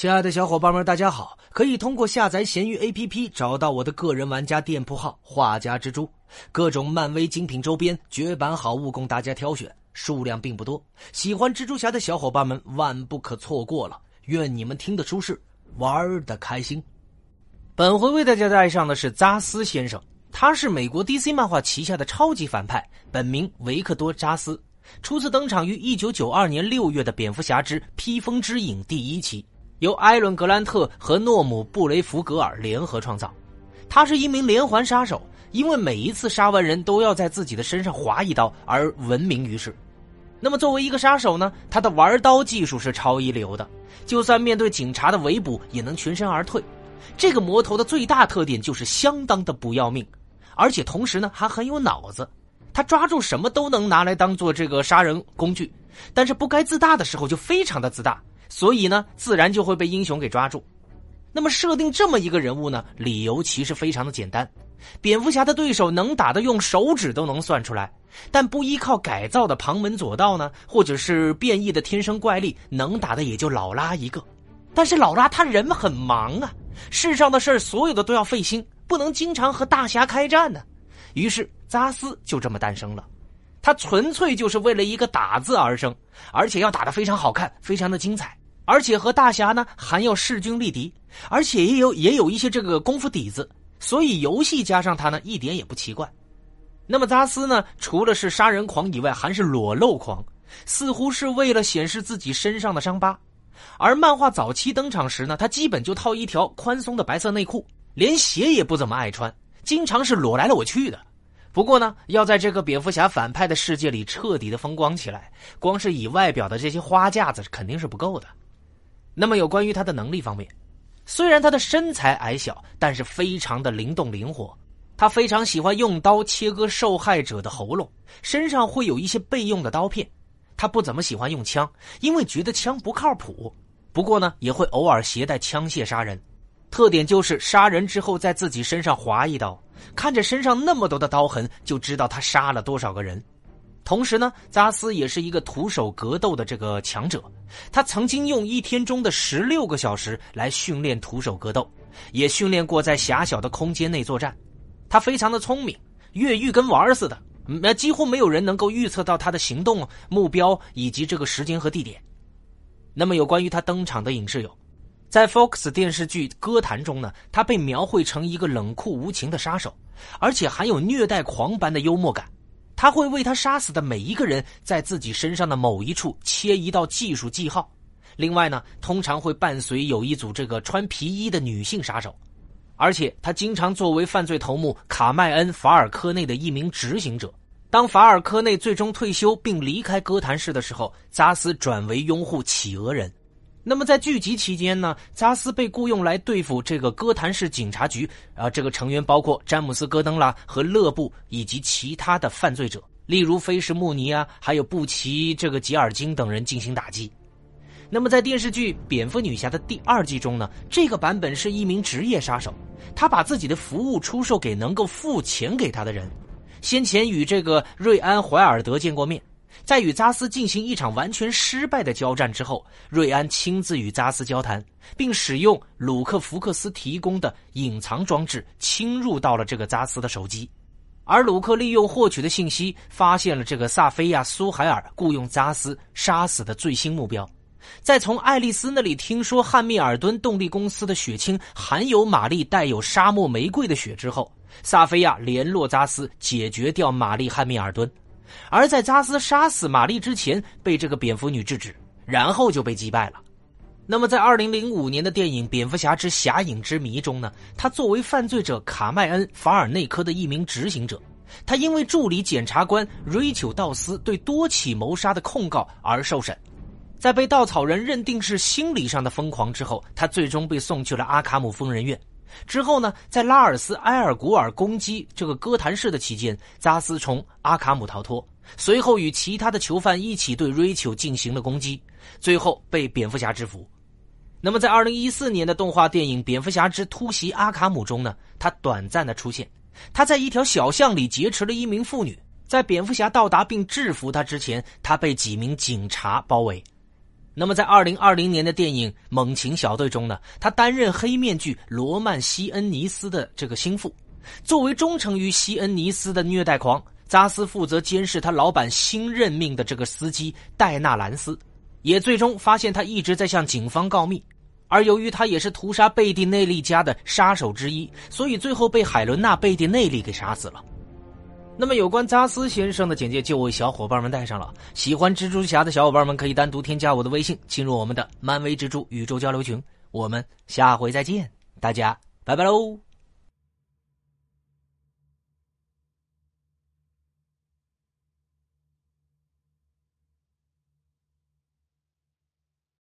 亲爱的小伙伴们，大家好！可以通过下载闲鱼 APP 找到我的个人玩家店铺号“画家蜘蛛”，各种漫威精品周边、绝版好物供大家挑选，数量并不多。喜欢蜘蛛侠的小伙伴们万不可错过了！愿你们听得舒适，玩的开心。本回为大家带上的是扎斯先生，他是美国 DC 漫画旗下的超级反派，本名维克多·扎斯，初次登场于1992年6月的《蝙蝠侠之披风之影》第一期。由艾伦·格兰特和诺姆·布雷弗格尔联合创造，他是一名连环杀手，因为每一次杀完人都要在自己的身上划一刀而闻名于世。那么，作为一个杀手呢，他的玩刀技术是超一流的，就算面对警察的围捕也能全身而退。这个魔头的最大特点就是相当的不要命，而且同时呢还很有脑子，他抓住什么都能拿来当做这个杀人工具，但是不该自大的时候就非常的自大。所以呢，自然就会被英雄给抓住。那么设定这么一个人物呢，理由其实非常的简单：蝙蝠侠的对手能打的用手指都能算出来，但不依靠改造的旁门左道呢，或者是变异的天生怪力，能打的也就老拉一个。但是老拉他人很忙啊，世上的事儿所有的都要费心，不能经常和大侠开战呢。于是扎斯就这么诞生了。他纯粹就是为了一个打字而生，而且要打得非常好看，非常的精彩。而且和大侠呢还要势均力敌，而且也有也有一些这个功夫底子，所以游戏加上他呢一点也不奇怪。那么扎斯呢，除了是杀人狂以外，还是裸露狂，似乎是为了显示自己身上的伤疤。而漫画早期登场时呢，他基本就套一条宽松的白色内裤，连鞋也不怎么爱穿，经常是裸来裸去的。不过呢，要在这个蝙蝠侠反派的世界里彻底的风光起来，光是以外表的这些花架子肯定是不够的。那么有关于他的能力方面，虽然他的身材矮小，但是非常的灵动灵活。他非常喜欢用刀切割受害者的喉咙，身上会有一些备用的刀片。他不怎么喜欢用枪，因为觉得枪不靠谱。不过呢，也会偶尔携带枪械杀人。特点就是杀人之后在自己身上划一刀，看着身上那么多的刀痕，就知道他杀了多少个人。同时呢，扎斯也是一个徒手格斗的这个强者，他曾经用一天中的十六个小时来训练徒手格斗，也训练过在狭小的空间内作战。他非常的聪明，越狱跟玩似的，那几乎没有人能够预测到他的行动目标以及这个时间和地点。那么有关于他登场的影视有，在 Fox 电视剧《歌坛》中呢，他被描绘成一个冷酷无情的杀手，而且含有虐待狂般的幽默感。他会为他杀死的每一个人在自己身上的某一处切一道技术记号，另外呢，通常会伴随有一组这个穿皮衣的女性杀手，而且他经常作为犯罪头目卡麦恩·法尔科内的一名执行者。当法尔科内最终退休并离开哥谭市的时候，扎斯转为拥护企鹅人。那么在剧集期间呢，扎斯被雇佣来对付这个哥谭市警察局啊，这个成员包括詹姆斯·戈登啦和勒布以及其他的犯罪者，例如菲什穆尼啊，还有布奇这个吉尔金等人进行打击。那么在电视剧《蝙蝠女侠》的第二季中呢，这个版本是一名职业杀手，他把自己的服务出售给能够付钱给他的人，先前与这个瑞安·怀尔德见过面。在与扎斯进行一场完全失败的交战之后，瑞安亲自与扎斯交谈，并使用鲁克·福克斯提供的隐藏装置侵入到了这个扎斯的手机，而鲁克利用获取的信息发现了这个萨菲亚·苏海尔雇佣扎斯杀死的最新目标。在从爱丽丝那里听说汉密尔顿动力公司的血清含有玛丽带有沙漠玫瑰的血之后，萨菲亚联络扎斯解决掉玛丽·汉密尔顿。而在扎斯杀死玛丽之前，被这个蝙蝠女制止，然后就被击败了。那么，在二零零五年的电影《蝙蝠侠之侠影之谜》中呢，他作为犯罪者卡麦恩·法尔内科的一名执行者，他因为助理检察官瑞秋·道斯对多起谋杀的控告而受审，在被稻草人认定是心理上的疯狂之后，他最终被送去了阿卡姆疯人院。之后呢，在拉尔斯·埃尔古尔攻击这个哥谭市的期间，扎斯从阿卡姆逃脱，随后与其他的囚犯一起对瑞秋进行了攻击，最后被蝙蝠侠制服。那么，在二零一四年的动画电影《蝙蝠侠之突袭阿卡姆》中呢，他短暂的出现，他在一条小巷里劫持了一名妇女，在蝙蝠侠到达并制服他之前，他被几名警察包围。那么在二零二零年的电影《猛禽小队》中呢，他担任黑面具罗曼·西恩尼斯的这个心腹。作为忠诚于西恩尼斯的虐待狂，扎斯负责监视他老板新任命的这个司机戴纳兰斯，也最终发现他一直在向警方告密。而由于他也是屠杀贝蒂内利家的杀手之一，所以最后被海伦娜·贝蒂内利给杀死了。那么，有关扎斯先生的简介就为小伙伴们带上了。喜欢蜘蛛侠的小伙伴们可以单独添加我的微信，进入我们的漫威蜘蛛宇宙交流群。我们下回再见，大家拜拜喽！